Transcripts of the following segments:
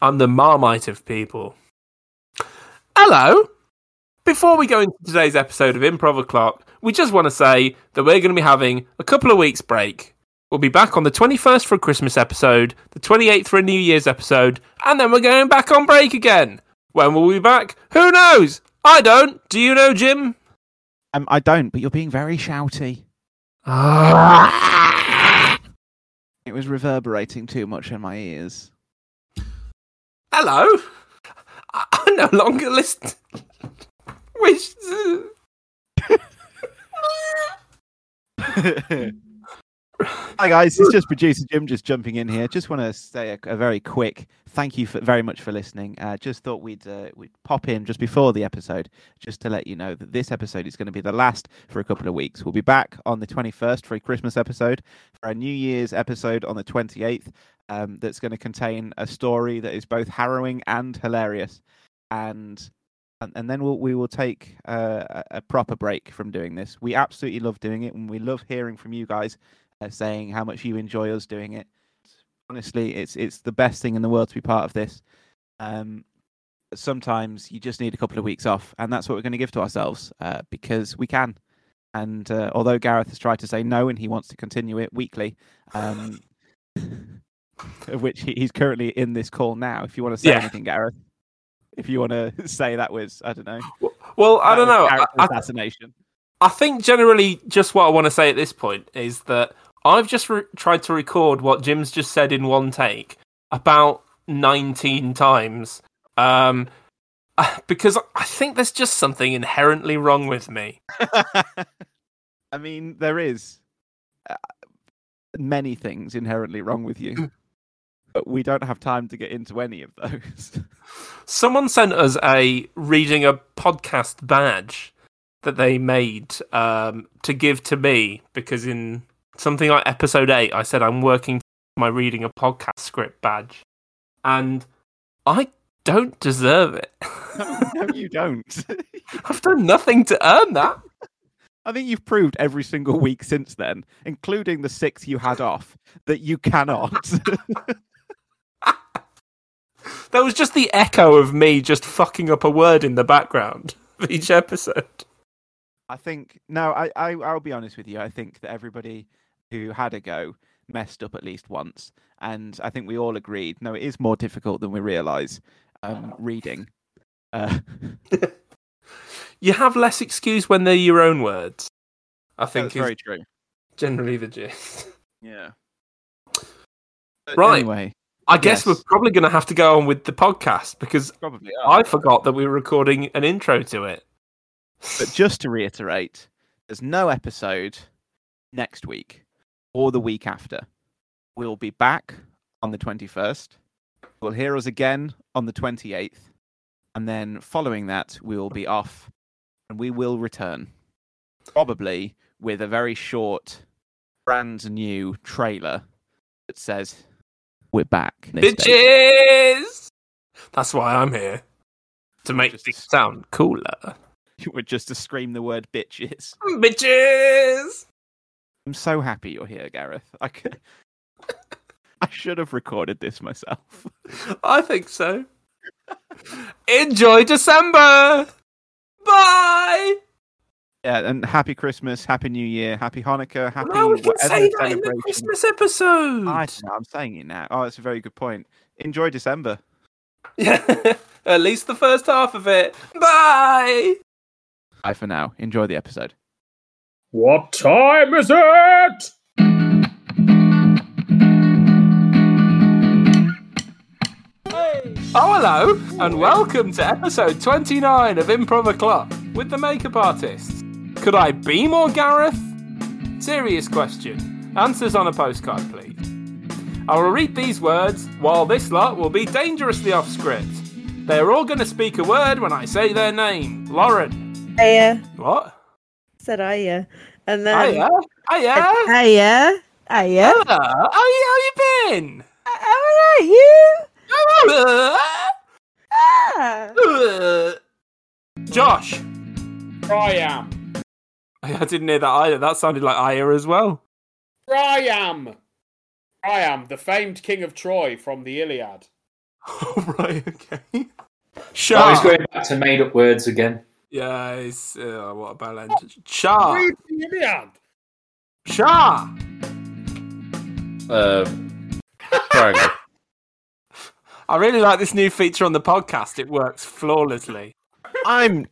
I'm the Marmite of people. Hello. Before we go into today's episode of Improv O'Clock, we just want to say that we're going to be having a couple of weeks break. We'll be back on the 21st for a Christmas episode, the 28th for a New Year's episode, and then we're going back on break again. When will we be back? Who knows? I don't. Do you know, Jim? Um, I don't, but you're being very shouty. It was reverberating too much in my ears. Hello. I, I no longer listen. Which. Hi guys, it's just producer Jim just jumping in here. Just want to say a, a very quick thank you for, very much for listening. Uh, just thought we'd uh, we'd pop in just before the episode, just to let you know that this episode is going to be the last for a couple of weeks. We'll be back on the 21st for a Christmas episode, for a New Year's episode on the 28th. Um, that's going to contain a story that is both harrowing and hilarious, and and, then we'll, we will take uh, a, proper break from doing this. We absolutely love doing it, and we love hearing from you guys saying how much you enjoy us doing it. Honestly, it's it's the best thing in the world to be part of this. Um, sometimes you just need a couple of weeks off, and that's what we're going to give to ourselves uh, because we can. And uh, although Gareth has tried to say no and he wants to continue it weekly, um, of which he, he's currently in this call now. If you want to say Yeah. anything, Gareth, if you want to say that was, I don't know, Well, I don't know. I, assassination. I think generally, just what I want to say at this point is that I've just re- tried to record what Jim's just said in one take about 19 times. Um, because I think there's just something inherently wrong with me. I mean, there is uh, many things inherently wrong with you, but we don't have time to get into any of those. Someone sent us a reading a podcast badge that they made um, to give to me because in something like episode 8 I said I'm working my reading a podcast script badge and I don't deserve it. no, you don't. I've done nothing to earn that. I think you've proved every single week since then, including the six you had off, that you cannot. That was just the echo of me just fucking up a word in the background of each episode. I think no, I, I I'll be honest with you. I think that everybody who had a go messed up at least once, and I think we all agreed. No, it is more difficult than we realise. Um, reading. Uh, You have less excuse when they're your own words. I think that's very true. generally the gist. Yeah. Right. Anyway, I guess Yes. we're probably going to have to go on with the podcast because probably are. I forgot that we were recording an intro to it. But just to reiterate, there's no episode next week or the week after. We'll be back on the 21st. You'll hear us again on the 28th. And then following that, we will be off and we will return. Probably with a very short, brand new trailer that says, We're back. this day." Bitches! That's why I'm here. To make Just- sound cooler. You were just to scream the word bitches. Bitches! I'm so happy you're here, Gareth. I could... I should have recorded this myself. I think so. Enjoy December! Bye! Yeah, and happy Christmas, happy New Year, happy Hanukkah, happy No, we can whatever say that in the. Christmas episode. I don't know, I'm saying it now. Oh, that's a very good point. Enjoy December. Yeah, at least the first half of it. Bye! Bye for now. Enjoy the episode. What time is it? Oh, hello, and welcome to episode 29 of Improv O'Clock with the makeup artists. Could I be more Gareth? Serious question. Answers on a postcard, please. I will read these words while this lot will be dangerously off script. They're all going to speak a word when I say their name. Lauren. Hiya. What? Said hiya. And then Hiya. Hiya. Hiya. Hiya. Hello. How, how you been? How are you? Uh, Ah. uh. Josh. Priam. I didn't hear that either. That sounded like Aya as well. Priam. Priam, the famed king of Troy from the Iliad. Oh, right, okay. Oh, he's going back to made up words again. Yeah, it's, uh, what about land? Char. Read the Char. Uh, triangle. I really like this new feature on the podcast. It works flawlessly. I'm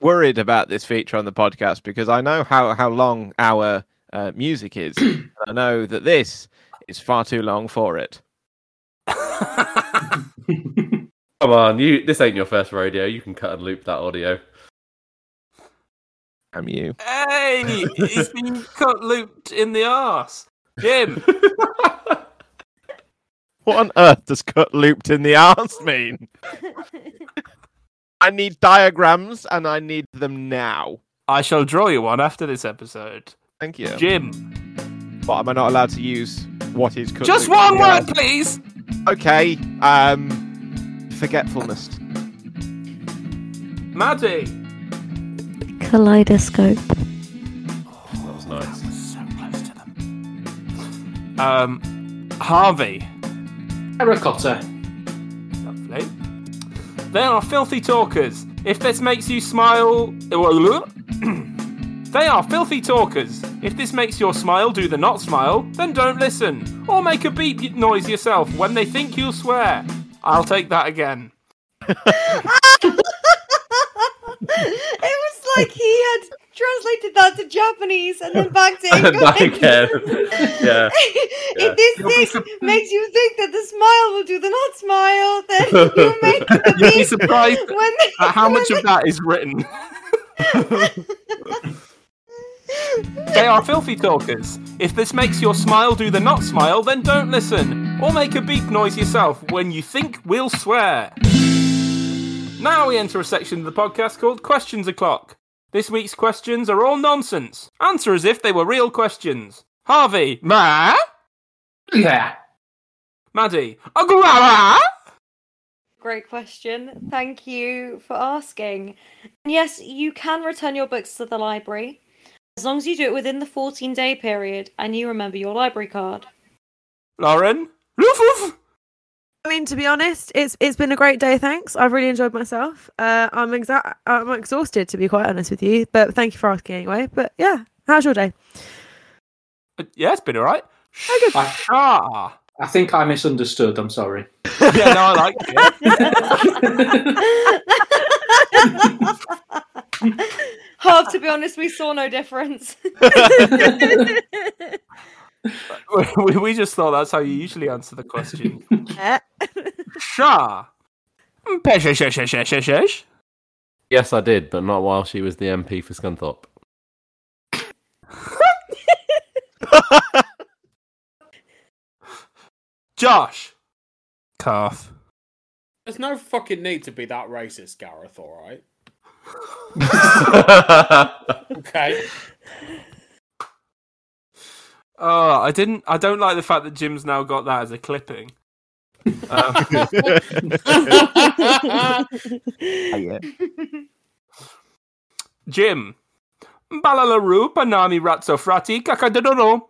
worried about this feature on the podcast because I know how, how long our uh, music is. I know that this is far too long for it. Come on, you. This ain't your first rodeo. You can cut and loop that audio. Am you? hey, he's been cut looped in the arse. Jim. What on earth does cut looped in the arse mean? I need diagrams and I need them now. I shall draw you one after this episode. Thank you. Jim. But am I not allowed to use what is cut Just one word, please. Okay. Um, forgetfulness. Maddie. Kaleidoscope. That was nice. So close to them. Um, Harvey. Terracotta. Lovely. They are filthy talkers. If this makes you smile. they are filthy talkers. If this makes your smile do the not smile, then don't listen. Or make a beep noise yourself when they think you'll swear. I'll take that again. it was like he had translated that to Japanese and then back to English. Back again. Yeah. Yeah. if this You'll be thing makes you think that the smile will do the not smile, then you make the You'll be surprised when at how much of that is written. They are filthy talkers. If this makes your smile do the not smile, then don't listen. Or make a beep noise yourself when you think we'll swear. Now we enter a section of the podcast called Questions O'Clock. This week's questions are all nonsense. Answer as if they were real questions. Harvey, ma? Yeah. Maddie, agrara? Great question. Thank you for asking. And yes, you can return your books to the library as long as you do it within the 14 day period and you remember your library card. Lauren? Woof woof. I mean, to be honest, it's it's been a great day. Thanks. I've really enjoyed myself. Uh, I'm exa- I'm exhausted, to be quite honest with you. But thank you for asking anyway. But yeah, how's your day? Uh, Yeah, it's been alright. Oh, good. I, Ah. I think I misunderstood. I'm sorry. Yeah, no, I like it. Hard to be honest, we saw no difference. we, we just thought that's how you usually answer the question. Eh. Sha. Yes, I did, but not while she was the MP for Scunthorpe. Josh. Calf. There's no fucking need to be that racist, Gareth, alright? Okay. Oh, I didn't. I don't like the fact that Jim's now got that as a clipping. Um. Jim. Balalaru panami ratso frati kakadodono.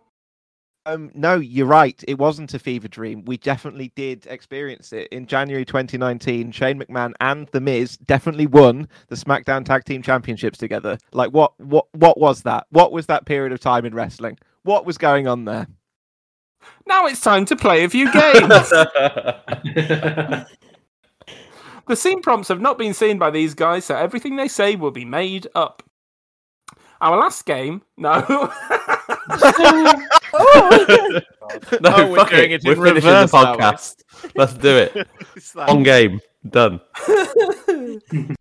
Um, no, you're right. It wasn't a fever dream. We definitely did experience it in January 2019. Shane McMahon and The Miz definitely won the SmackDown Tag Team Championships together. Like, what, what, what was that? What was that period of time in wrestling? What was going on there? Now it's time to play a few games. The scene prompts have not been seen by these guys, so everything they say will be made up. Our last game, no. Oh. no, Oh, we're fuck doing it. it We're finishing the podcast. Let's do it. It's like- On game. Done.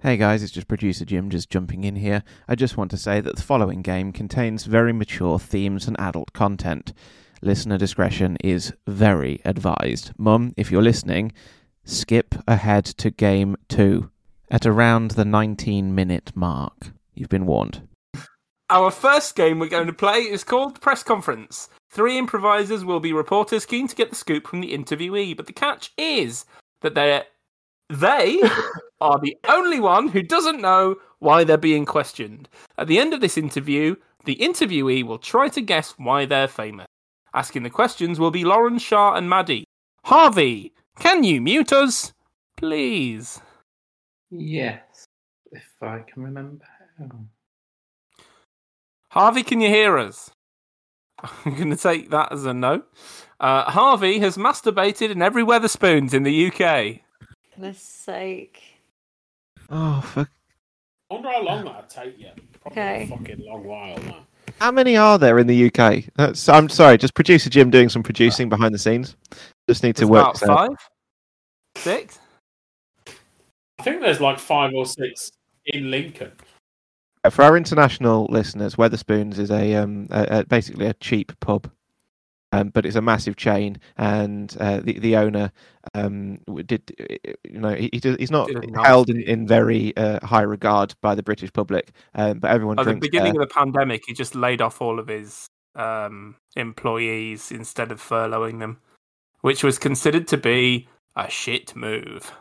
Hey guys, it's just producer Jim just jumping in here. I just want to say that the following game contains very mature themes and adult content. Listener discretion is very advised. Mum, if you're listening, skip ahead to game two at around the 19 minute mark. You've been warned. Our first game we're going to play is called Press Conference. Three improvisers will be reporters keen to get the scoop from the interviewee, but the catch is that they're they are the only one who doesn't know why they're being questioned. At the end of this interview, the interviewee will try to guess why they're famous. Asking the questions will be Lauren, Shah, and Maddie. Harvey, can you mute us? Please. Yes, if I can remember. Harvey, can you hear us? I'm going to take that as a no. Uh, Harvey has masturbated in every Wetherspoons in the UK. Goodness sake. Oh, fuck. I wonder how long that'd take you. Probably Okay. a fucking long while, man. How many are there in the UK? That's, I'm sorry, just producer Jim doing some producing behind the scenes. Just need to There's work. about this five, six. I think there's like five or six in Lincoln. For our international listeners, Wetherspoons is a, um, a, a basically a cheap pub, um, but it's a massive chain, and uh, the the owner um, did you know he, he he's not held in, in very uh, high regard by the British public, um, but everyone At the beginning there. of the pandemic, he just laid off all of his um, employees instead of furloughing them, which was considered to be a shit move.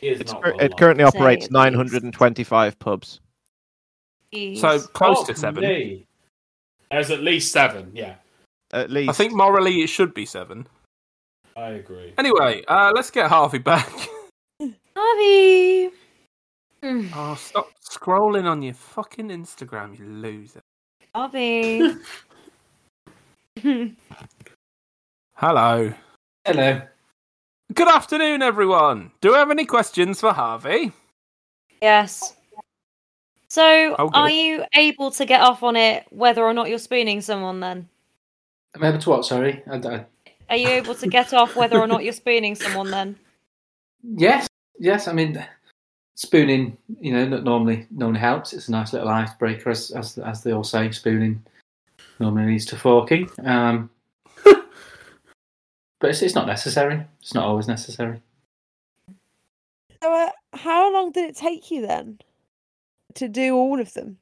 He is It's well it currently operates 925 pubs. Jeez. So close to seven. me. There's at least seven, yeah. At least I think morally it should be seven. I agree. Anyway, uh, let's get Harvey back. Harvey. Oh, stop scrolling on your fucking Instagram, you loser. Harvey. Hello. Hello. Good afternoon, everyone. Do we have any questions for Harvey? yes. So, Oh, are you able to get off on it whether or not you're spooning someone then? I'm able to what? Sorry. I, I, Are you able to get off whether or not you're spooning someone then? yes, yes. I mean, spooning. You know, normally normally helps. It's a nice little icebreaker, as as as they all say. Spooning normally leads to forking. Um, but it's, it's not necessary. It's not always necessary. So, uh, how long did it take you then to do all of them?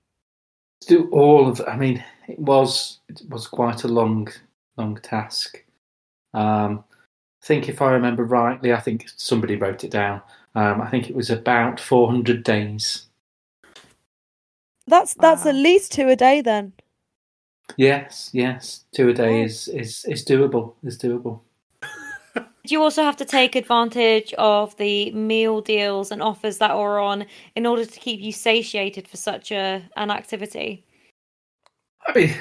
to do all of I mean it was it was quite a long long task um I think if I remember rightly I think somebody wrote it down um I think it was about 400 days That's that's Wow. at least two a day then. yes yes two a day Oh. is is is doable is doable Do you also have to take advantage of the meal deals and offers that are on in order to keep you satiated for such a an activity? I mean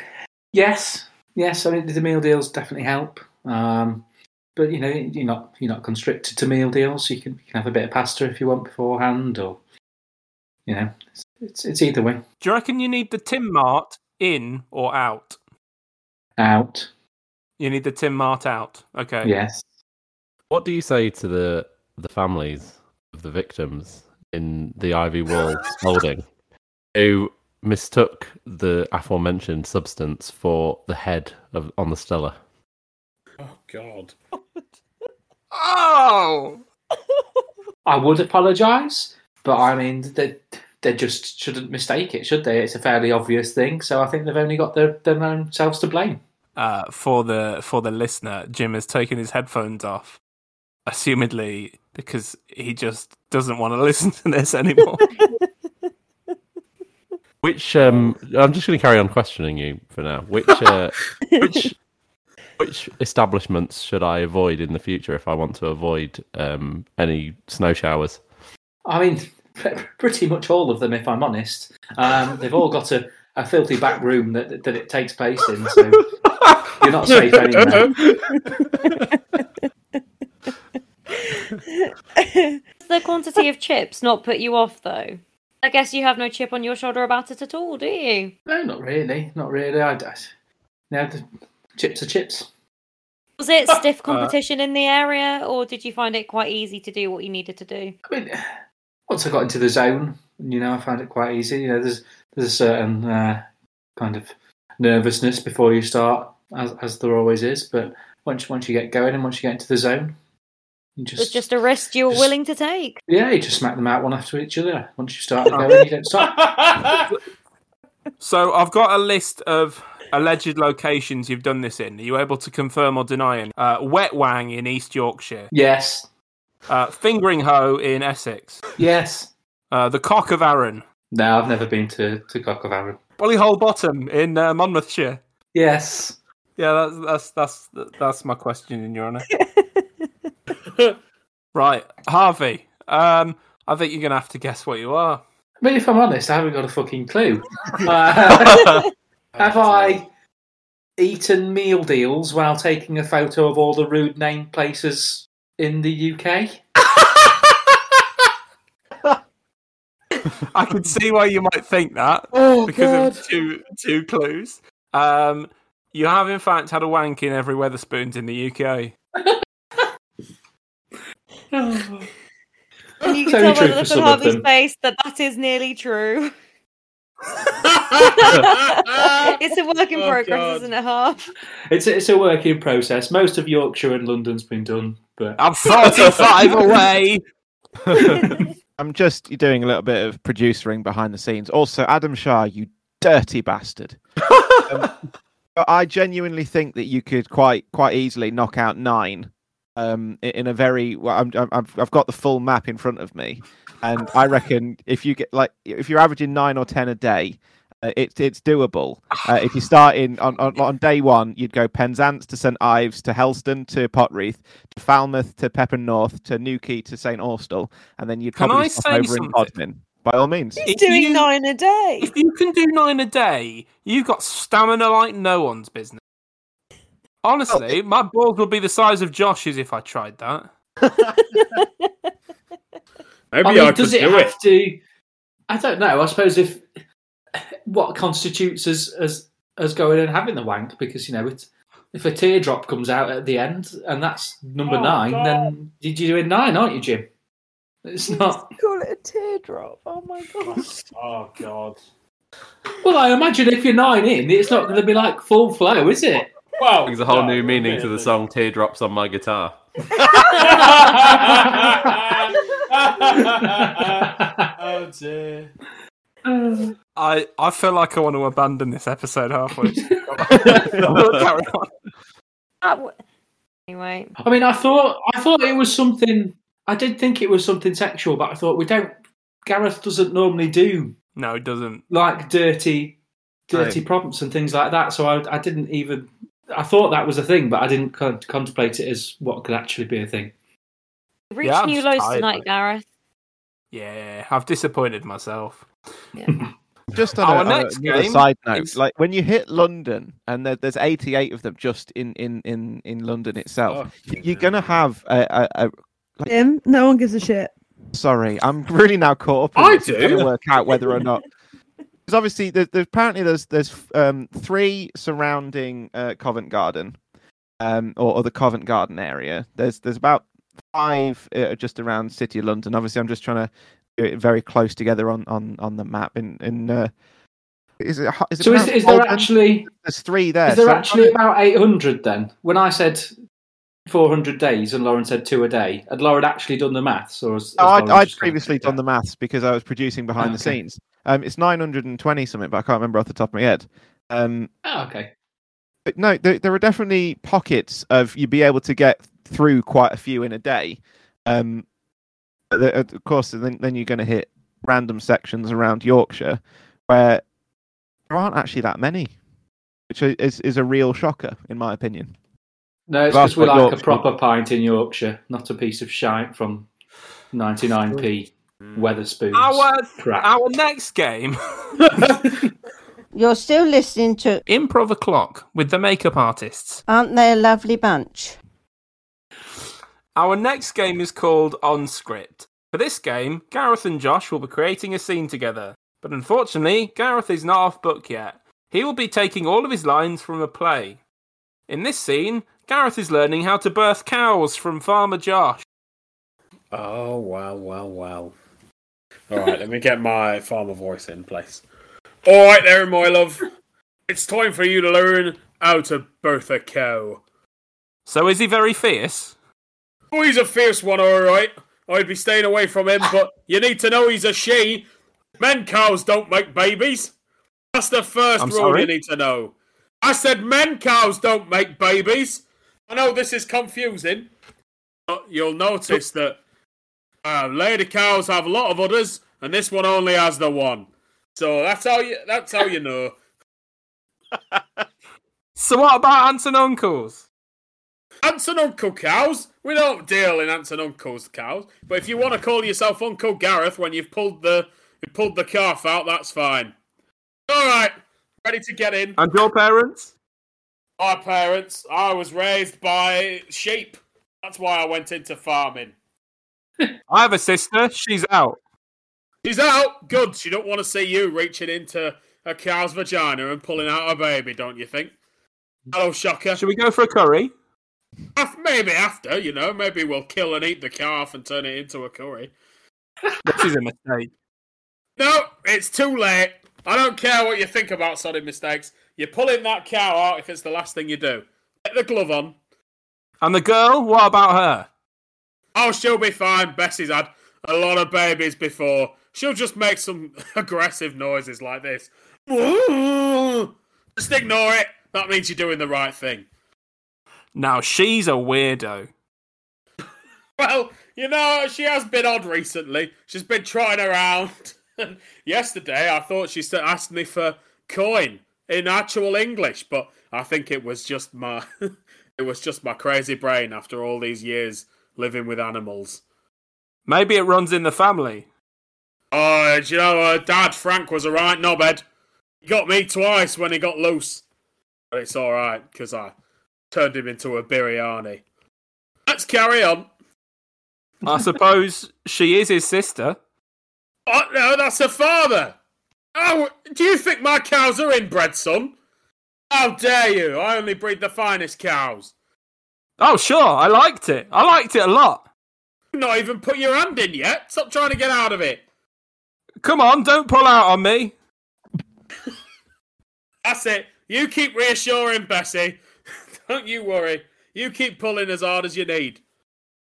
yes yes I mean the meal deals definitely help um but you know you're not you're not constricted to meal deals you can you can have a bit of pasta if you want beforehand or you know it's it's, it's either way Do you reckon you need the Tim Mart in or out? out You need the Tim Mart out. Okay. yes What do you say to the the families of the victims in the Ivy Wall holding who mistook the aforementioned substance for the head of on the Stella? Oh God. Oh! I would apologise, but I mean, they, they just shouldn't mistake it, should they? It's a fairly obvious thing, so I think they've only got their, their own selves to blame. Uh, for the for the listener, Jim has taken his headphones off, assumedly because he just doesn't want to listen to this anymore. Which um, I'm just going to carry on questioning you for now. Which uh, which which establishments should I avoid in the future if I want to avoid um, any snow showers? I mean, pretty much all of them, if I'm honest. Um, they've all got a, a filthy back room that, that it takes place in, so you're not safe anywhere. Does the quantity of chips not put you off though? I guess you have no chip on your shoulder about it at all, do you? No, not really, not really. I, I, no, the chips are chips. Was it stiff competition in the area, or did you find it quite easy to do what you needed to do? I mean, once I got into the zone, you know, I found it quite easy. You know, there's there's a certain uh, kind of nervousness before you start, as as there always is. But once once you get going and once you get into the zone, you It was just, just a risk you were just- willing to take. yeah, you just smack them out one after each other. Once you start going, you don't stop. so I've got a list of alleged locations you've done this in. Are you able to confirm or deny it? Uh, Wetwang in East Yorkshire, Yes, uh, Fingringhoe in Essex, yes. uh, the Cock of Arran, No, I've never been to to Cock of Arran. Bullyhole Bottom in uh, Monmouthshire. Yes, Yeah, that's that's that's that's my question, in your honour. right, Harvey. Um, I think you're gonna have to guess what you are. I mean, if I'm honest, I haven't got a fucking clue. Uh, have I eaten meal deals while taking a photo of all the rude name places in the UK? I can see why you might think that Oh, because of two two clues. Um, you have in fact had a wank in every Wetherspoons in the UK. And you can tell by true the for look on Harvey's face that that is nearly true. it's a work in Oh, progress, God. isn't it, Harv? It's a, it's a work in process. Most of Yorkshire and London's been done, but I'm 45 away. I'm just doing a little bit of producering behind the scenes. Also, Adam Shah, you dirty bastard. Um, but I genuinely think that you could quite quite easily knock out nine um, in a very. Well, I'm, I'm, I've I've got the full map in front of me, and I reckon if you get like if you're averaging nine or ten a day, uh, it's it's doable. Uh, if you start in on, on on day one, you'd go Penzance to St Ives to Helston to Portreath to Falmouth to Perranporth to Newquay to St Austell, and then you'd Can probably I stop say over in something? Bodmin. By all means. He's If doing you- nine a day. If you can do nine a day, you've got stamina like no one's business. Honestly, oh, my balls would be the size of Josh's if I tried that. Maybe I I, mean, could does it do have it. to? I don't know. I suppose if what constitutes as as as going and having the wank, because you know, it's, if a teardrop comes out at the end and that's number Oh, nine, God. then you're doing nine, aren't you, Jim? It's not. Call it a teardrop. Oh my oh, god. Oh God. Well, I imagine if you're nine in, it's not going to be like full flow, is it? Well, Brings a whole no, new meaning yeah, to the yeah. song "Teardrops on My Guitar." oh dear. I, I feel like I want to abandon this episode halfway. Carry on. Anyway, I mean, I thought I thought it was something. I did think it was something sexual, but I thought we don't. Gareth doesn't normally do No, it doesn't. like dirty, dirty prompts and things like that. So I, I didn't even. I thought that was a thing, but I didn't con- contemplate it as what could actually be a thing. we've reached Yeah, new lows tired, tonight, mate. Gareth. Yeah, I've disappointed myself. Just on, oh, Our a, on a- next another side note, is- like when you hit London, and there, there's 88 of them just in in in in London itself, oh, y- you're gonna have a, a, a Jim, no one gives a shit. Sorry, I'm really now caught up. in I this, trying to do. work out whether or not. Because obviously, there's, there's apparently there's there's um, three surrounding uh, Covent Garden, um, or, or the Covent Garden area. There's there's about five uh, just around City of London. Obviously, I'm just trying to do it very close together on on on the map. In in uh, is it is it So is, is there actually There's three there. is there so actually about eight hundred then? When I said four hundred days and Lauren said two a day, had Lauren actually done the maths, or has, has I'd, I'd previously done the maths because I was producing behind Ah, the scenes. Um, it's 920 something, but I can't remember off the top of my head. Um, Oh, okay. but no, there, there are definitely pockets of you'd be able to get through quite a few in a day. Um, of course, then, then you're going to hit random sections around Yorkshire where there aren't actually that many, which is, is a real shocker, in my opinion. No, it's because we like Yorkshire- a proper pint in Yorkshire, not a piece of shite from 99p Mm. Wetherspoons. Our crap. our next game, You're still listening to Improv O'Clock with the makeup artists. Aren't They a Lovely Bunch? Our next game is called On Script. For this game, Gareth and Josh will be creating a scene together. But unfortunately, Gareth is not off book yet. He will be taking all of his lines from a play. In this scene, Gareth is learning how to birth cows from Farmer Josh. Oh wow, wow, wow. All right, let me get my farmer voice in place. All right, there, my love. It's time for you to learn how to birth a cow. So is he very fierce? Oh, he's a fierce one, all right. I'd be staying away from him, but you need to know he's a she. Men cows don't make babies. That's the 1st I'm rule you need to know. I said men cows don't make babies. I know this is confusing, but you'll notice that uh, lady cows have a lot of udders, and this one only has the one. So that's how you. That's how you know. So what about aunts and uncles? Aunts and uncle cows? We don't deal in aunts and uncles cows. But if you want to call yourself Uncle Gareth when you've pulled the you pulled the calf out, that's fine. All right, ready to get in. And your parents? My parents, I was raised by sheep. That's why I went into farming. I have a sister. She's out. She's out. Good. She don't want to see you reaching into a cow's vagina and pulling out a baby, don't you think? Hello, shocker. Should we go for a curry? Maybe after, you know, maybe we'll kill and eat the calf and turn it into a curry. This is a mistake. No, it's too late. I don't care what you think about sudden mistakes. You're pulling that cow out if it's the last thing you do. Get the glove on. And the girl? What about her? Oh, she'll be fine. Bessie's had a lot of babies before. She'll just make some aggressive noises like this. Just ignore it. That means you're doing the right thing. Now she's a weirdo. Well, you know, she has been odd recently. She's been trotting around. Yesterday, I thought she asked me for coin in actual English, but I think it was just my it was just my crazy brain after all these years living with animals. Maybe it runs in the family. Oh, do you know, uh, Dad Frank was a right knobhead. He got me twice when he got loose. But it's all right because I turned him into a biryani. Let's carry on. I suppose she is his sister. Oh no, that's her father. Oh, do you think my cows are inbred, son? How dare you? I only breed the finest cows. Oh, sure. I liked it. I liked it a lot. Not even put your hand in yet. Stop trying to get out of it. Come on, don't pull out on me. That's it. You keep reassuring Bessie. Don't you worry. You keep pulling as hard as you need.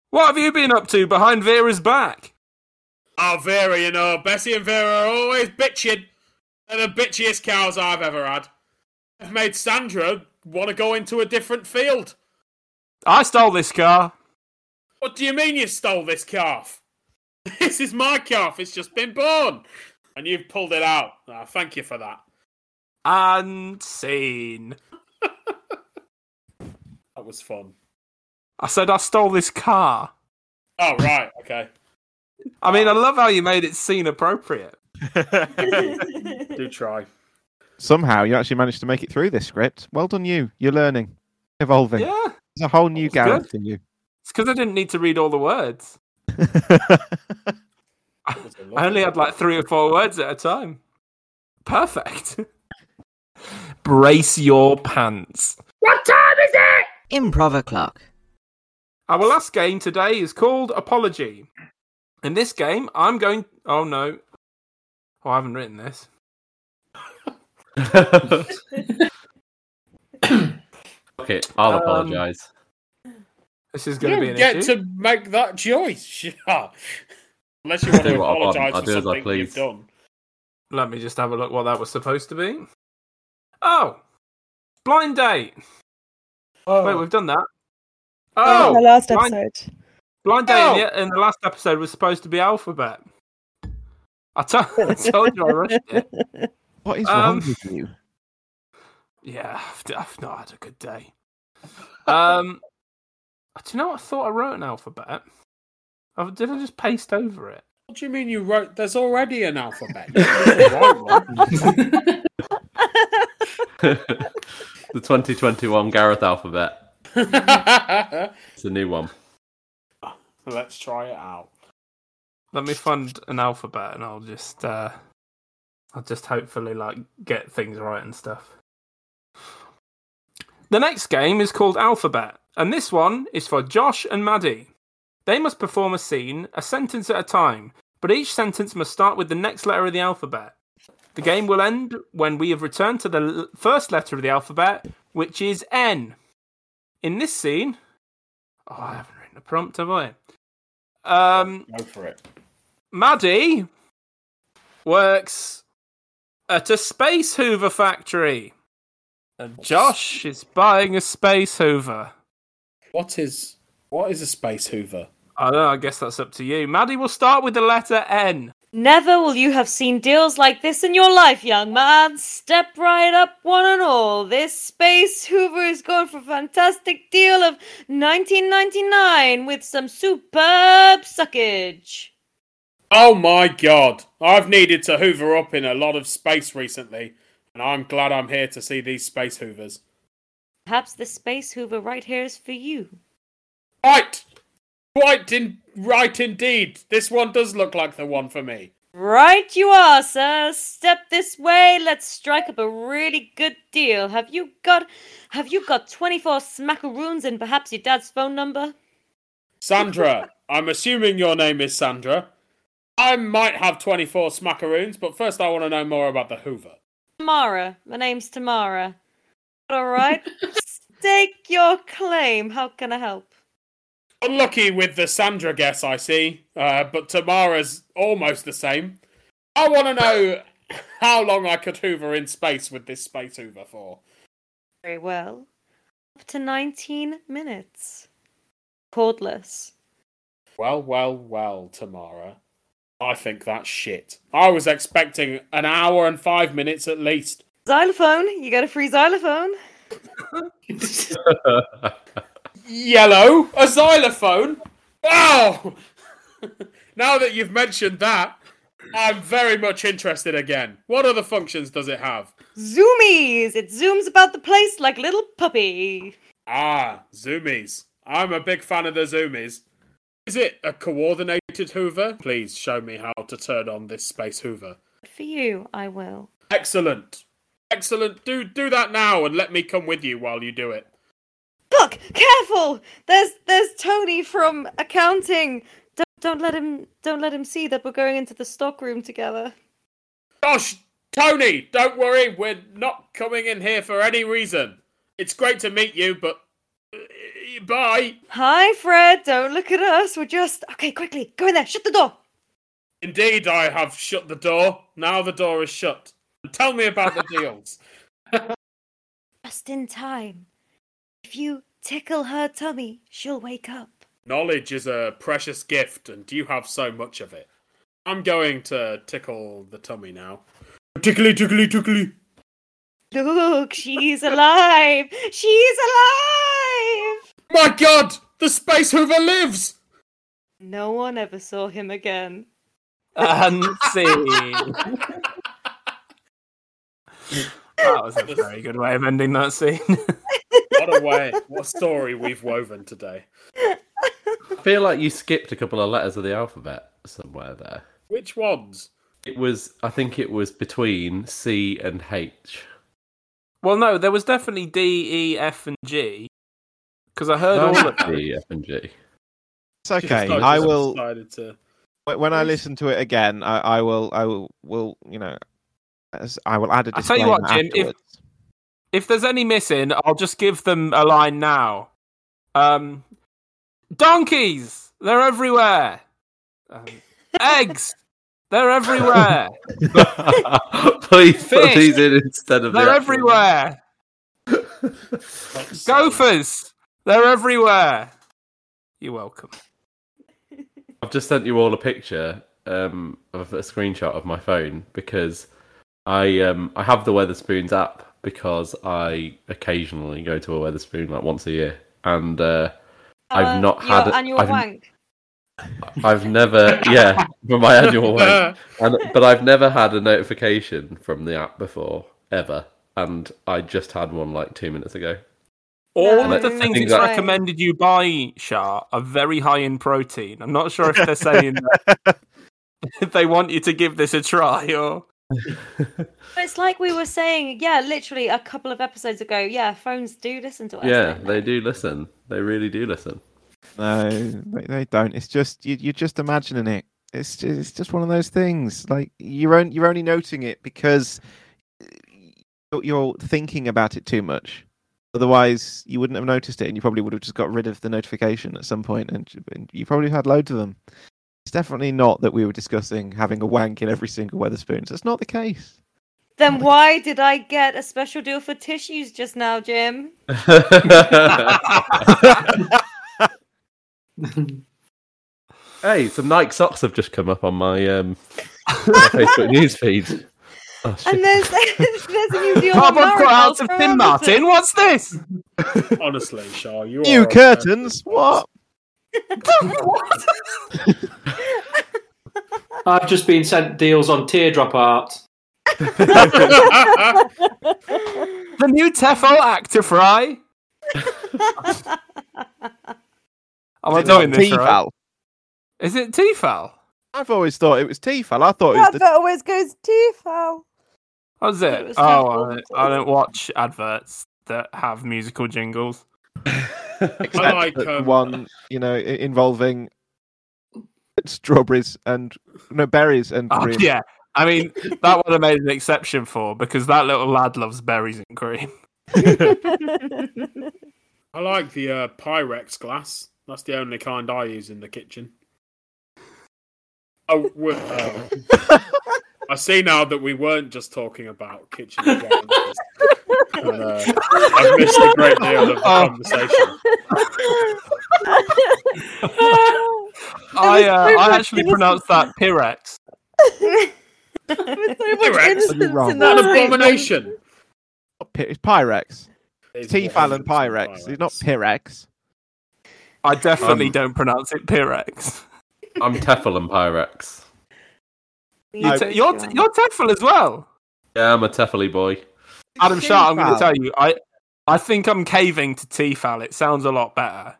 What have you been up to behind Vera's back? Oh, Vera, you know, Bessie and Vera are always bitching. They're the bitchiest cows I've ever had. I've made Sandra want to go into a different field. I stole this car. What do you mean you stole this calf? This is my calf. It's just been born. And you've pulled it out. Ah, thank you for that. And scene. That was fun. I said I stole this car. Oh, right. Okay. I mean, I love how you made it scene appropriate. Do try. Somehow you actually managed to make it through this script. Well done, you. You're learning, evolving. Yeah, There's a whole new was Gareth good. you. it's because I didn't need to read all the words. I only had like three or four words at a time. Perfect. Brace your pants. What time is it? Improv o'clock. Our last game today is called Apology. In this game, I'm going. Oh no. Oh, I haven't written this. okay, I'll Um, apologise. This is going to be don't an get issue. to make that choice. Sure. Unless you want to what I want. apologise for do as I something you've done. Let me just have a look what that was supposed to be. Oh, blind date. Oh. Wait, we've done that. Oh, Oh, the last blind, episode. blind date Oh. in, the, in the last episode was supposed to be alphabet. I, told you I rushed it. what is wrong Um, with you? Yeah, I've, I've not had a good day. Um, do you know what I thought I wrote an alphabet? Oh, did I just paste over it? What do you mean you wrote? There's already an alphabet. You didn't write one. the 2021 Gareth alphabet. It's a new one. Let's try it out. Let me find an alphabet, and I'll just, uh, I'll just hopefully like get things right and stuff. The next game is called Alphabet, and this one is for Josh and Maddie. They must perform a scene, a sentence at a time, but each sentence must start with the next letter of the alphabet. The game will end when we have returned to the l- first letter of the alphabet, which is N. In this scene, oh, I haven't written a prompt, have I? Um, Go for it. Maddie works at a space hoover factory. And Josh is buying a space hoover. What is what is a space hoover? I don't know, I guess that's up to you. Maddie will start with the letter N. Never will you have seen deals like this in your life, young man. Step right up, one and all. This Space Hoover is going for a fantastic deal of 19.99 with some superb suckage. Oh my god. I've needed to hoover up in a lot of space recently, and I'm glad I'm here to see these space hoovers. Perhaps the Space Hoover right here is for you. Right! Quite in right indeed. This one does look like the one for me. Right you are, sir. Step this way. Let's strike up a really good deal. Have you got have you got 24 smackaroons and perhaps your dad's phone number? Sandra, I'm assuming your name is Sandra. I might have 24 smackaroons, but first I want to know more about the Hoover. Tamara. My name's Tamara. All right. Stake your claim. How can I help? Unlucky with the Sandra guess, I see, uh, but Tamara's almost the same. I want to know how long I could hoover in space with this space hoover for. Very well. Up to 19 minutes. Cordless. Well, well, well, Tamara. I think that's shit. I was expecting an hour and five minutes at least. Xylophone. You got a free xylophone? Yellow, a xylophone. Wow! now that you've mentioned that, I'm very much interested again. What other functions does it have? Zoomies! It zooms about the place like little puppy. Ah, zoomies. I'm a big fan of the zoomies. Is it a coordinated hoover? Please show me how to turn on this space hoover. For you, I will. Excellent. Excellent. Do do that now and let me come with you while you do it. Look, careful! There's there's Tony from accounting. Don't don't let him don't let him see that we're going into the stockroom together. Gosh, Tony, don't worry. We're not coming in here for any reason. It's great to meet you, but bye. Hi, Fred. Don't look at us. We're just okay. Quickly, go in there. Shut the door. Indeed, I have shut the door. Now the door is shut. Tell me about the deals. Just in time. If you tickle her tummy, she'll wake up. Knowledge is a precious gift, and you have so much of it. I'm going to tickle the tummy now. Tickly, tickly, tickly. Look, she's alive. She's alive. My God, the space hoover lives. No one ever saw him again. Unseen. that was a very good way of ending that scene. What a way! What story we've woven today. I feel like you skipped a couple of letters of the alphabet somewhere there. Which ones? It was, I think it was between C and H. well, no, there was definitely D, E, F, and G. Because I heard all of them. D, F, and G. It's okay. Just I just will to. when when I listen to it again. I, I will. I will. Will you know? As I will add a I tell you disclaimer what, Jim, if- afterwards. If there's any missing, I'll just give them a line now. Um, donkeys, they're everywhere. Um, eggs, they're everywhere. Please put these in instead of They're actual- everywhere. Gophers, they're everywhere. You're welcome. I've just sent you all a picture um, of a screenshot of my phone because I um, I have the Wetherspoons app because I occasionally go to a Wetherspoon like once a year, and uh, I've Uh, not your had a- annual I've- wank. I've never yeah for my annual one, and, but I've never had a notification from the app before ever, and I just had one like two minutes ago. All No, of the things it's that- recommended you buy, Shah, are very high in protein. I'm not sure if they're saying that they want you to give this a try or. It's like we were saying, yeah, literally a couple of episodes ago. Yeah, phones do listen to us. Yeah, don't they do listen. They really do listen. No, they, they don't. It's just you, you're just imagining it. It's just, it's just one of those things. Like you're on, you're only noting it because you're- you're thinking about it too much. Otherwise, you wouldn't have noticed it, and you probably would have just got rid of the notification at some point, and, and you probably had loads of them. It's definitely not that we were discussing having a wank in every single Wetherspoons. That's not the case. Then why did I get a special deal for tissues just now, Jim? hey, some Nike socks have just come up on my um My Facebook newsfeed. Oh. And there's there's a New Zealand Cardboard marriage cutouts of Tim Martin. What's this? Honestly, Shah, you New are curtains. What? what? I've just been sent deals on teardrop art. The new Tefal ActiFry. Am I Is it not doing this right? Is it Tefal? I've always thought it was Tefal. I thought it That was the always goes too far. Oh, is It it? was Oh, I don't, I don't watch adverts that have musical jingles. except like, um, one, you know, involving strawberries and no berries and Oh, cream. yeah. I mean, that one I made an exception for because that little lad loves berries and cream. I like the uh, Pyrex glass. That's the only kind I use in the kitchen. Oh, we're- oh. I see now that we weren't just talking about kitchen appliances. And, uh, I've missed a great deal of the Oh. conversation. I, uh, so I actually pronounced that Pyrex. There was so much Pyrex? innocence You're What an abomination! It's Pyrex. It's Tefal and 100% Pyrex. It's not Pyrex. I definitely Um, don't pronounce it Pyrex. I'm Tefl and Pyrex. You I- te- you're, you're Tefal as well. Yeah, I'm a Tefly boy. Adam Sharp, I'm going to tell you, I, I think I'm caving to Tefal. It sounds a lot better.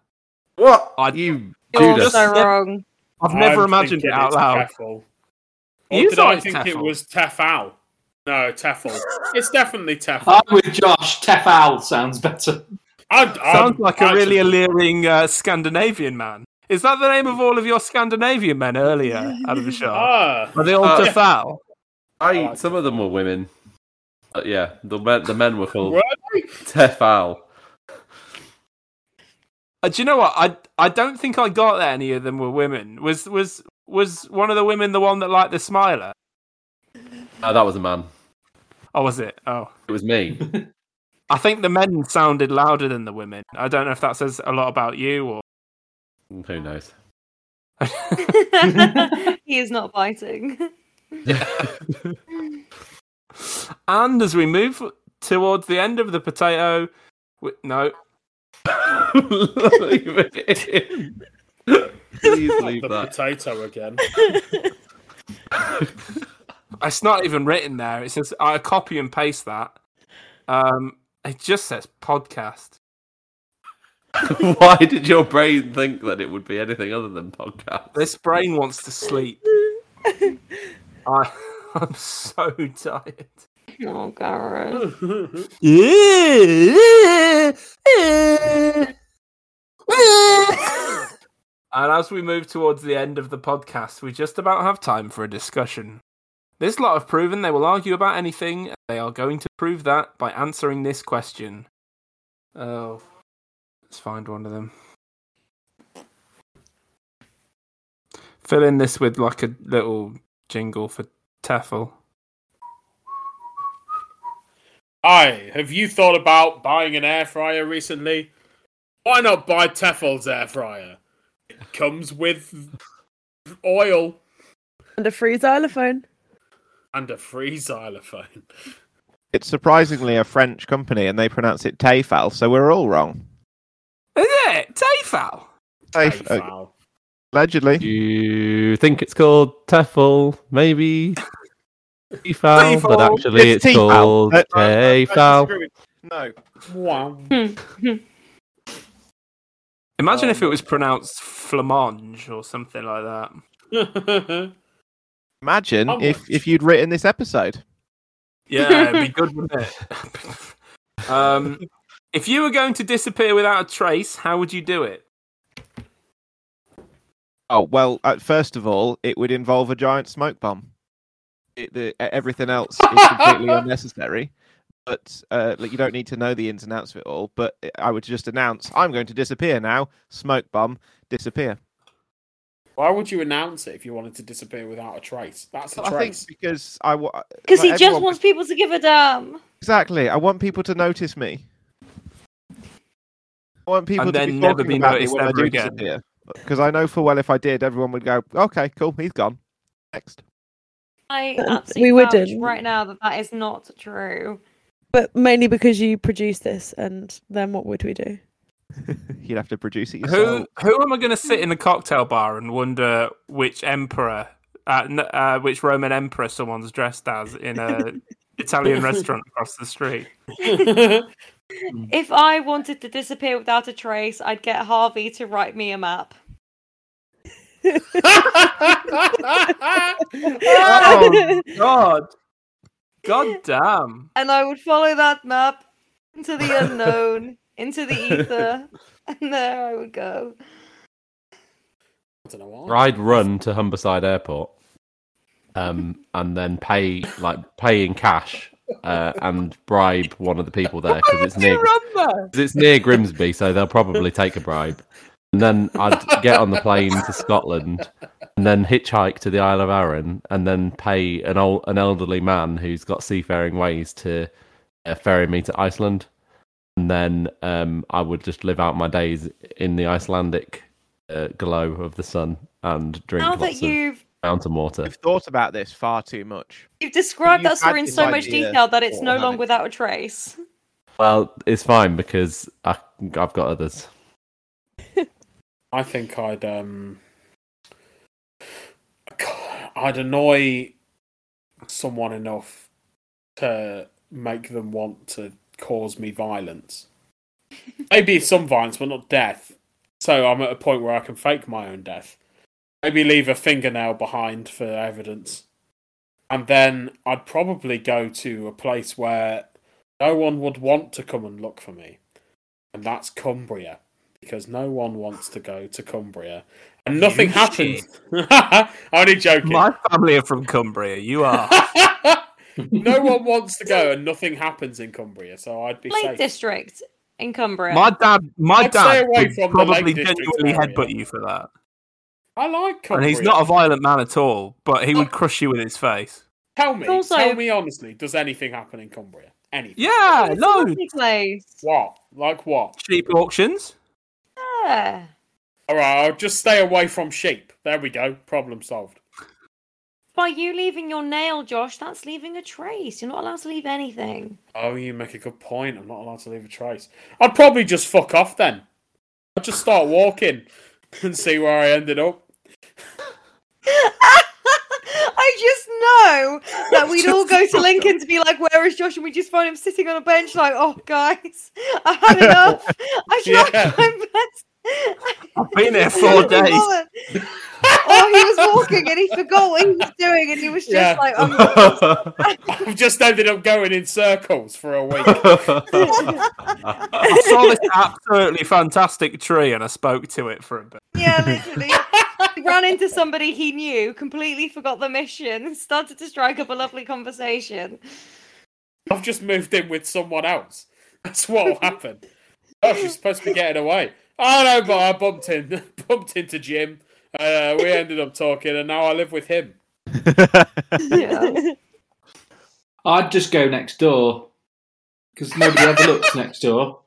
What? I- you You're Judas. so wrong. I've never I'm imagined it out it's loud. Tefal. Or You did thought I it's think it was Tefal? No, Tefal. It's definitely Tefal. I'm with Josh. Tefal sounds better. I'd, I'd, Sounds like a I'd- really alluring uh, Scandinavian man. Is that the name of all of your Scandinavian men earlier, Adam Sharp? Ah, Are they all Uh, Tefal? I some of them were women. But yeah, the men the men were called? Tefal. Uh, do you know what? I I don't think I got that any of them were women. Was was was one of the women the one that liked the smiler? Oh, that was a man. Oh, was it? Oh, It was me. I think the men sounded louder than the women. I don't know if that says a lot about you or. Who knows? he is not biting. and as we move towards the end of the potato, we, no, leave it in. Please leave the that. potato again. it's not even written there. It says I copy and paste that. Um, it just says podcast. Why did your brain think that it would be anything other than podcast? This brain wants to sleep. I, I'm so tired. Oh, Gareth. and as we move towards the end of the podcast, we just about have time for a discussion. This lot have proven they will argue about anything, and they are going to prove that by answering this question. Oh, let's find one of them. Fill in this with like a little jingle for Tefl. Hi, have you thought about buying an air fryer recently? Why not buy Tefal's air fryer? It comes with oil And a free xylophone. and a free xylophone. It's surprisingly a French company, and they pronounce it Tefal, so we're all wrong. Is it Tefal? Tef- uh, Tefal. allegedly. You think it's called Tefal, maybe? Tefal, but actually It's it's, called Uh, Tefal. No. Wow. Imagine Oh, if it was pronounced flamange or something like that. Imagine How if, if you'd written this episode. Yeah, it'd be good, wouldn't it? um, if you were going to disappear without a trace, how would you do it? Oh well, uh, first of all, it would involve a giant smoke bomb. It, the, everything else is completely unnecessary. But uh, like, you don't need to know the ins and outs of it all. But I would just announce, "I'm going to disappear now." Smoke bomb, disappear. Why would you announce it if you wanted to disappear without a trace? That's a I think trace. because I wa- Because he just everyone- wants people to give a damn. exactly. I want people to notice me. I want people And to then be never talking be about noticed when I ever do again. disappear. Because I know for well, if I did, everyone would go, "Okay, cool, he's gone." Next. I absolutely we wouldn't. right now that that is not true. But mainly because you produce this, and then what would we do? You'd have to produce it yourself. Who who am I going to sit in a cocktail bar and wonder which emperor, uh, uh, which Roman emperor someone's dressed as in a Italian restaurant across the street? If I wanted to disappear without a trace, I'd get Harvey to write me a map. Oh God! God damn! And I would follow that map into the unknown, into the ether, and there I would go. I don't know why. I'd run to Humberside Airport, um, and then pay like pay in cash, uh, and bribe one of the people there because it's near. 'cause it's near Grimsby, so they'll probably take a bribe. And then I'd get on the plane to Scotland, and then hitchhike to the Isle of Arran, and then pay an old an elderly man who's got seafaring ways to uh, ferry me to Iceland. And then um, I would just live out my days in the Icelandic uh, glow of the sun and drink Now that you've mountain water. You've thought about this far too much. you've described You've that story in so much detail that it's no longer without a trace. Well, it's fine because I, I've got others. I think I'd um I'd annoy someone enough to make them want to cause me violence. Maybe some violence, but not death. So I'm at a point where I can fake my own death. Maybe leave a fingernail behind for evidence. And then I'd probably go to a place where no one would want to come and look for me. And that's Cumbria because no one wants to go to Cumbria, and nothing You happens. Only joking. My family are from Cumbria. You are. no one wants to go, and nothing happens in Cumbria, so I'd be Lake safe. District in Cumbria. My dad, my I'd dad would from the Lake probably District genuinely area. headbutt you for that. I like Cumbria. And he's not a violent man at all, but he would oh. crush you with his face. Tell me, Also- tell me honestly, does anything happen in Cumbria? Anything? Yeah, It's no. place. What? Like what? Sheep auctions. Yeah. All right, I'll just stay away from sheep. There we go. Problem solved. By you leaving your nail, Josh, that's leaving a trace. You're not allowed to leave anything. Oh, you make a good point. I'm not allowed to leave a trace. I'd probably just fuck off then. I'd just start walking and see where I ended up. I just know that we'd all go to Lincoln to be like, "Where is Josh?" and we just find him sitting on a bench, like, "Oh, guys, I've had enough. I should Yeah. go bed." I've been here four days. or oh, he was walking and he forgot what he was doing, and he was just Yeah. like, "I'm I've just ended up going in circles for a week. I saw this absolutely fantastic tree and I spoke to it for a bit. Yeah, literally. He ran into somebody he knew, completely forgot the mission, started to strike up a lovely conversation. I've just moved in with someone else. That's what'll happen. Oh, she's supposed to be getting away. Oh no, but I bumped in, bumped into Jim. Uh, we ended up talking, and now I live with him. Yeah. I'd just go next door because nobody ever looks next door.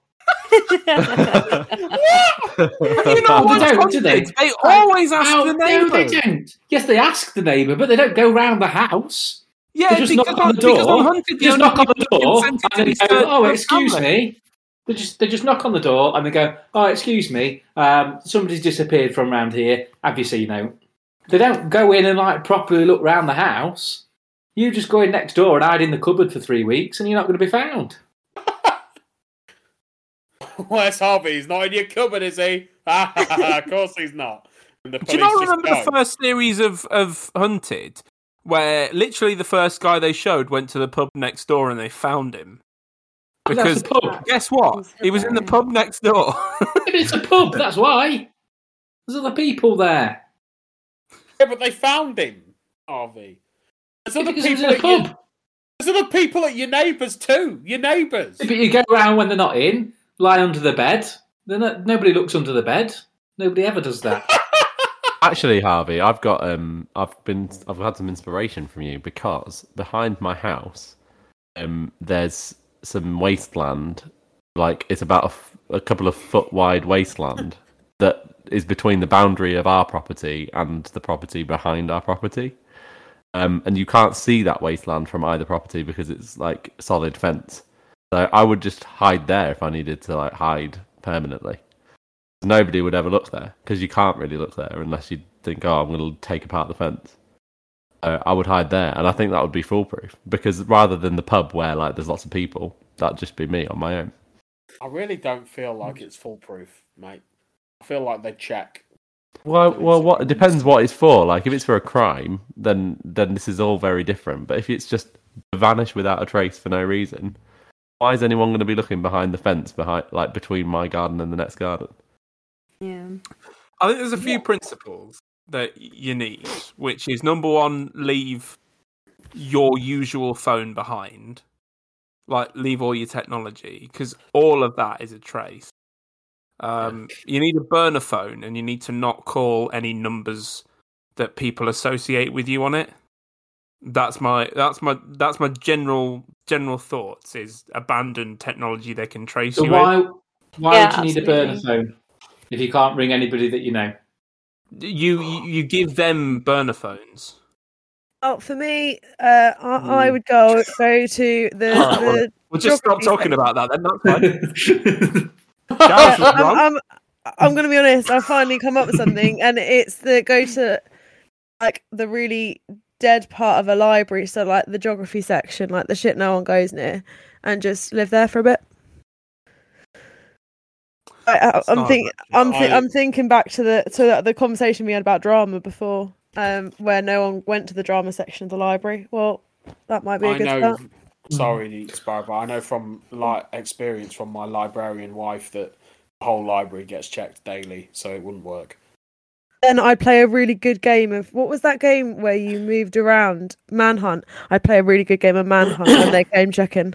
You know what? they don't, do they? They always ask Oh, the no, they neighbour. don't. Yes, they ask the neighbour, but they don't go round the house. Yeah, they just knock on the door. on Hunted, They just knock on the door and they go, "Oh, excuse family. me." They just they just knock on the door and they go, "Oh, excuse me, um, somebody's disappeared from round here. Have you seen out?" They don't go in and like properly look round the house. You just go in next door and hide in the cupboard for three weeks, and you're not going to be found. Where's Harvey? He's not in your cupboard, is he? Ah, of course he's not. The Do you not police just remember the first series of, of Hunted, where literally the first guy they showed went to the pub next door and they found him? Oh, because the pub. guess what? He was in the pub next door. it's a pub. That's why. There's other people there. Yeah, but they found him, Harvey. There's other Because it people. in a At your, pub. there's other people at your neighbours too. Your neighbours. But you go around when they're not in, lie under the bed. They're nobody looks under the bed. Nobody ever does that. Actually, Harvey, I've got um, I've been, I've had some inspiration from you because behind my house, um, there's some wasteland, like it's about a, f- a couple of foot wide wasteland that is between the boundary of our property and the property behind our property. um, and you can't see that wasteland from either property because it's like solid fence. So I would just hide there if I needed to like hide permanently. Nobody would ever look there because you can't really look there unless you think, oh, I'm going to take apart the fence. Uh, I would hide there, and I think that would be foolproof because rather than the pub where like there's lots of people, that'd just be me on my own. I really don't feel like it's foolproof, mate. I feel like they check. Well, well, what it depends what it's for. Like if it's for a crime, then then this is all very different. But if it's just vanish without a trace for no reason, why is anyone going to be looking behind the fence behind like between my garden and the next garden? Yeah. I think there's a few principles that you need, which is number one, leave your usual phone behind. Like, leave all your technology, because all of that is a trace. Um, you need a burner phone, and you need to not call any numbers that people associate with you on it. That's my that's my that's my general general thoughts. Is abandon technology they can trace So you why with. why Yeah, would you need a burner phone if you can't ring anybody that you know? You you you give them burner phones. Oh, for me, uh, I, I Mm. would go go to the, Alright, well, We'll just stop talking section. about that then. That's fine. Yeah, Gareth was wrong. I'm, I'm, I'm going to be honest. I finally come up with something, and it's the go to like the really dead part of a library, so like the geography section, like the shit no one goes near, and just live there for a bit. I, I'm thinking. I'm, thi- I- I'm thinking back to the to the, the conversation we had about drama before, um, where no one went to the drama section of the library. Well, that might be a I good know. start. Sorry, Sparrow, but I know from like experience from my librarian wife that the whole library gets checked daily, so it wouldn't work. Then I'd play a really good game of what was that game where you moved around? Manhunt. I'd play a really good game of Manhunt when they came checking.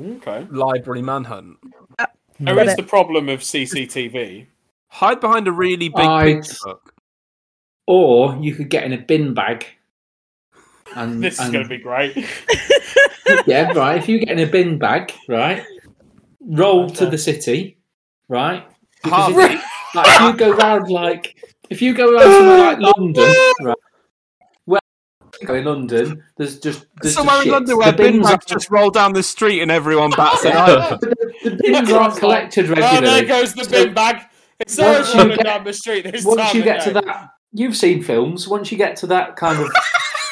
Okay. Library manhunt. Uh, there Got is it. the problem of CCTV. Hide behind a really big I'd- picture book. Or you could get in a bin bag. And, This is and- going to be great. yeah, right. If you get in a bin bag, right, roll to the city, right. Because if, like, if you go round like if you go around somewhere like London, right. Go in London. There's just there's Somewhere just in. London where bins bags are- just roll down the street and everyone bats an eye. the, the bins aren't collected Oh, regularly. there goes the bin bag. It's so once rolling get- down the street this Once you get to day. that, you've seen films. Once you get to that kind of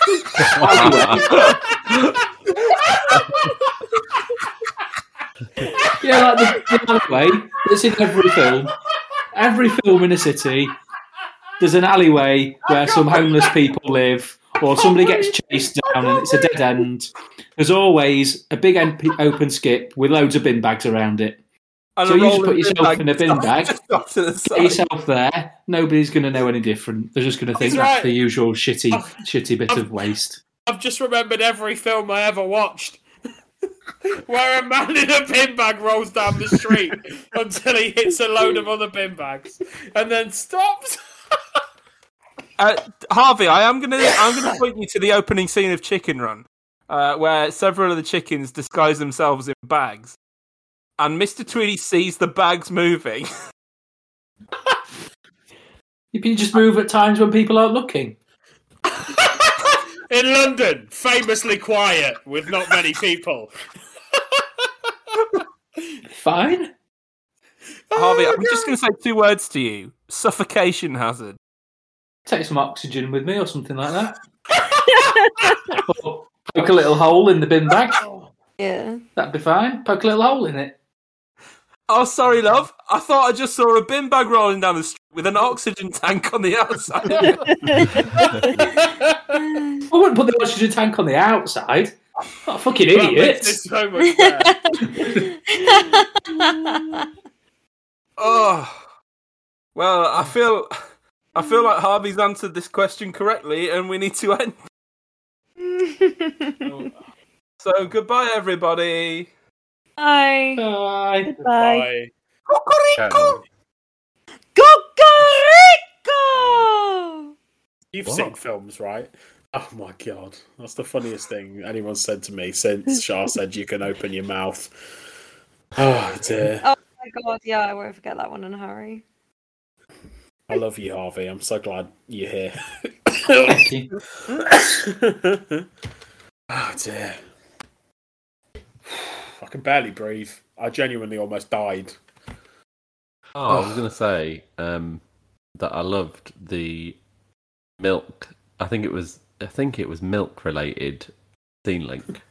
yeah, like the, the alleyway that's in every film. Every film in a city, there's an alleyway where some homeless people live, or somebody gets chased down and it's a dead end. There's always a big en- open skip with loads of bin bags around it. And So you just put yourself in a bin bag, just off to the Get yourself there. Nobody's going to know any different. They're just going to think that's right. the usual shitty, I've- shitty bit of waste. I've just remembered every film I ever watched. Where a man in a bin bag rolls down the street until he hits a load of other bin bags and then stops. Uh, Harvey, I am gonna I'm gonna point you to the opening scene of Chicken Run, uh, where several of the chickens disguise themselves in bags, and Mister Tweedy sees the bags moving. You can just move at times when people aren't looking. In London, famously quiet with not many people. Fine. Harvey, I'm just gonna say two words to you: suffocation hazard. Take some oxygen with me or something like that. Poke a little hole in the bin bag. Yeah. That'd be fine. Poke a little hole in it. Oh, sorry, love. I thought I just saw a bin bag rolling down the street with an oxygen tank on the outside. I wouldn't put the oxygen tank on the outside. Not a fucking That makes idiot. it so much oh, well, I feel, I feel like Harvey's answered this question correctly, and we need to end. So goodbye, everybody. Bye. Bye. Bye. Bye. Cocorico! You've What? seen films, right? Oh my god, that's the funniest thing anyone's said to me since Shah said you can open your mouth. Oh dear. Oh my god, yeah, I won't forget that one in a hurry. I love you, Harvey. I'm so glad you're here. Thank you. oh dear. I can barely breathe. I genuinely almost died. Oh, I was going to say um, that I loved the milk. I think it was. I think it was milk related scene link.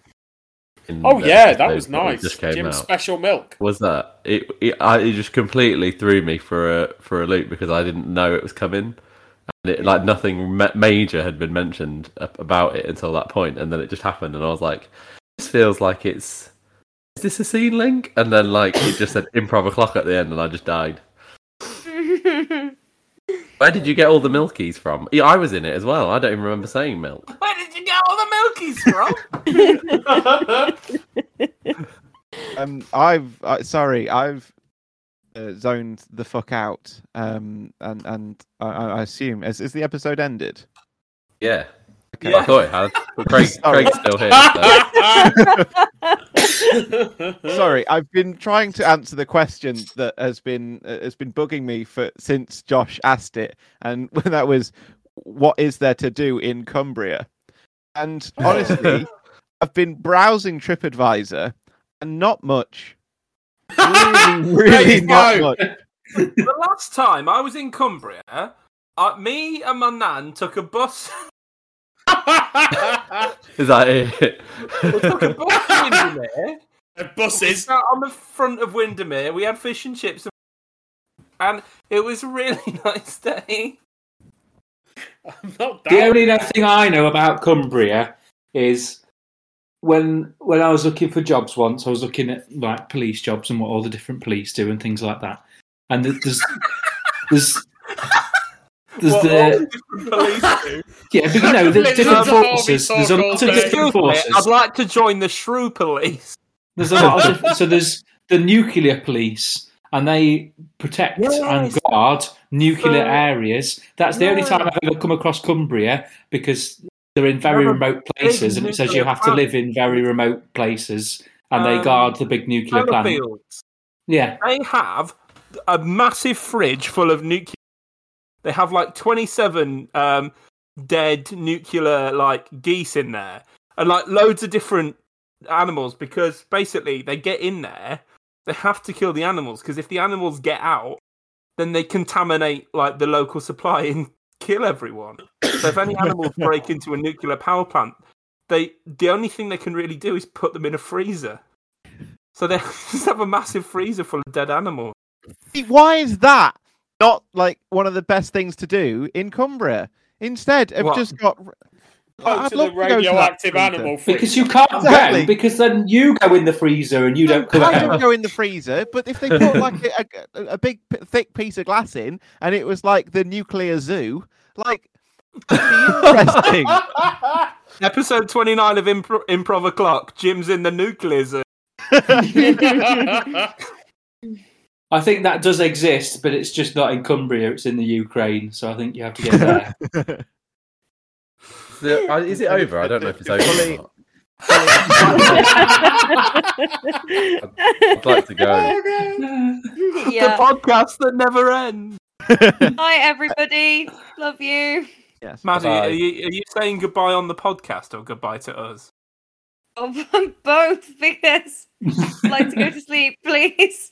Oh yeah, that was nice. Just came Jim's out. special milk. Was that it? It, I, it just completely threw me for a for a loop because I didn't know it was coming, and it, like nothing ma- major had been mentioned about it until that point, and then it just happened, and I was like, "This feels like it's is this a scene link?" And then like it just said improv o'clock at the end, and I just died. Where did you get all the milkies from? Yeah, I was in it as well. I don't even remember saying milk. Where did you get all the milkies from? Um, I've uh, sorry, I've uh, zoned the fuck out. Um, and and I, I assume has, has the episode ended? Yeah, Okay. I thought it had. But Craig, Sorry. Craig's still here. So. Sorry, I've been trying to answer the question that has been uh, has been bugging me for since Josh asked it, and when that was, "What is there to do in Cumbria?" And honestly, I've been browsing TripAdvisor, and not much. Really, really not go. much. the last time I was in Cumbria, uh, me and my nan took a bus. Is that it? we took a bus to Windermere. We Buses. on the front of Windermere. We had fish and chips, and it was a really nice day. I'm not The down. only other thing I know about Cumbria is when when I was looking for jobs once, I was looking at like police jobs and what all the different police do and things like that. And there's there's there's What the the police yeah, but you know there's different forces. There's a lot of different forces. I'd like to join the Shrew Police. There's a lot of different, so there's the nuclear police, and they protect and guard nuclear So- areas. That's the only time I've ever come across Cumbria because they're in very They're remote places, and it says you have to live in very remote places, and they Um, guard the big nuclear plant. Yeah, They have a massive fridge full of nuclear. They have like twenty-seven um, dead nuclear like geese in there, and like loads of different animals because basically they get in there. They have to kill the animals because if the animals get out, then they contaminate like the local supply and kill everyone. So if any animals break into a nuclear power plant, they the only thing they can really do is put them in a freezer. So they just have a massive freezer full of dead animals. Why is that not like one of the best things to do in Cumbria? Instead, I've What? just got. Go I'd to love the to go to radioactive freezer. animal freezer. because you can't Exactly. go because then you go in the freezer and you don't come I don't go in the freezer, but if they put like a, a, a big p- thick piece of glass in, and it was like the nuclear zoo, like that'd interesting. Episode 29 of Impro- Improv O'Clock. Jim's in the nuclear zone. I think that does exist, but it's just not in Cumbria; it's in the Ukraine. So I think you have to get there. The- uh, is it over? I don't know if it's over. Fully- Or not. I'd like to go. The podcast that never ends. Hi, everybody. Love you. yes. Maddie, are you, are you saying goodbye on the podcast or goodbye to us? Oh, both because I'd like to go to sleep, please.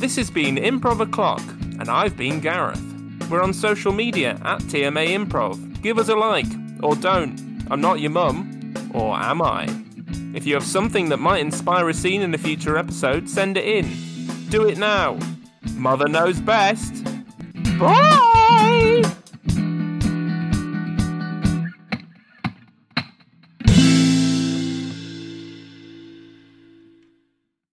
This has been Improv O'Clock, and I've been Gareth. We're on social media at TMA Improv. Give us a like, or don't. I'm not your mum, or am I? If you have something that might inspire a scene in a future episode, send it in. Do it now. Mother knows best. Bye!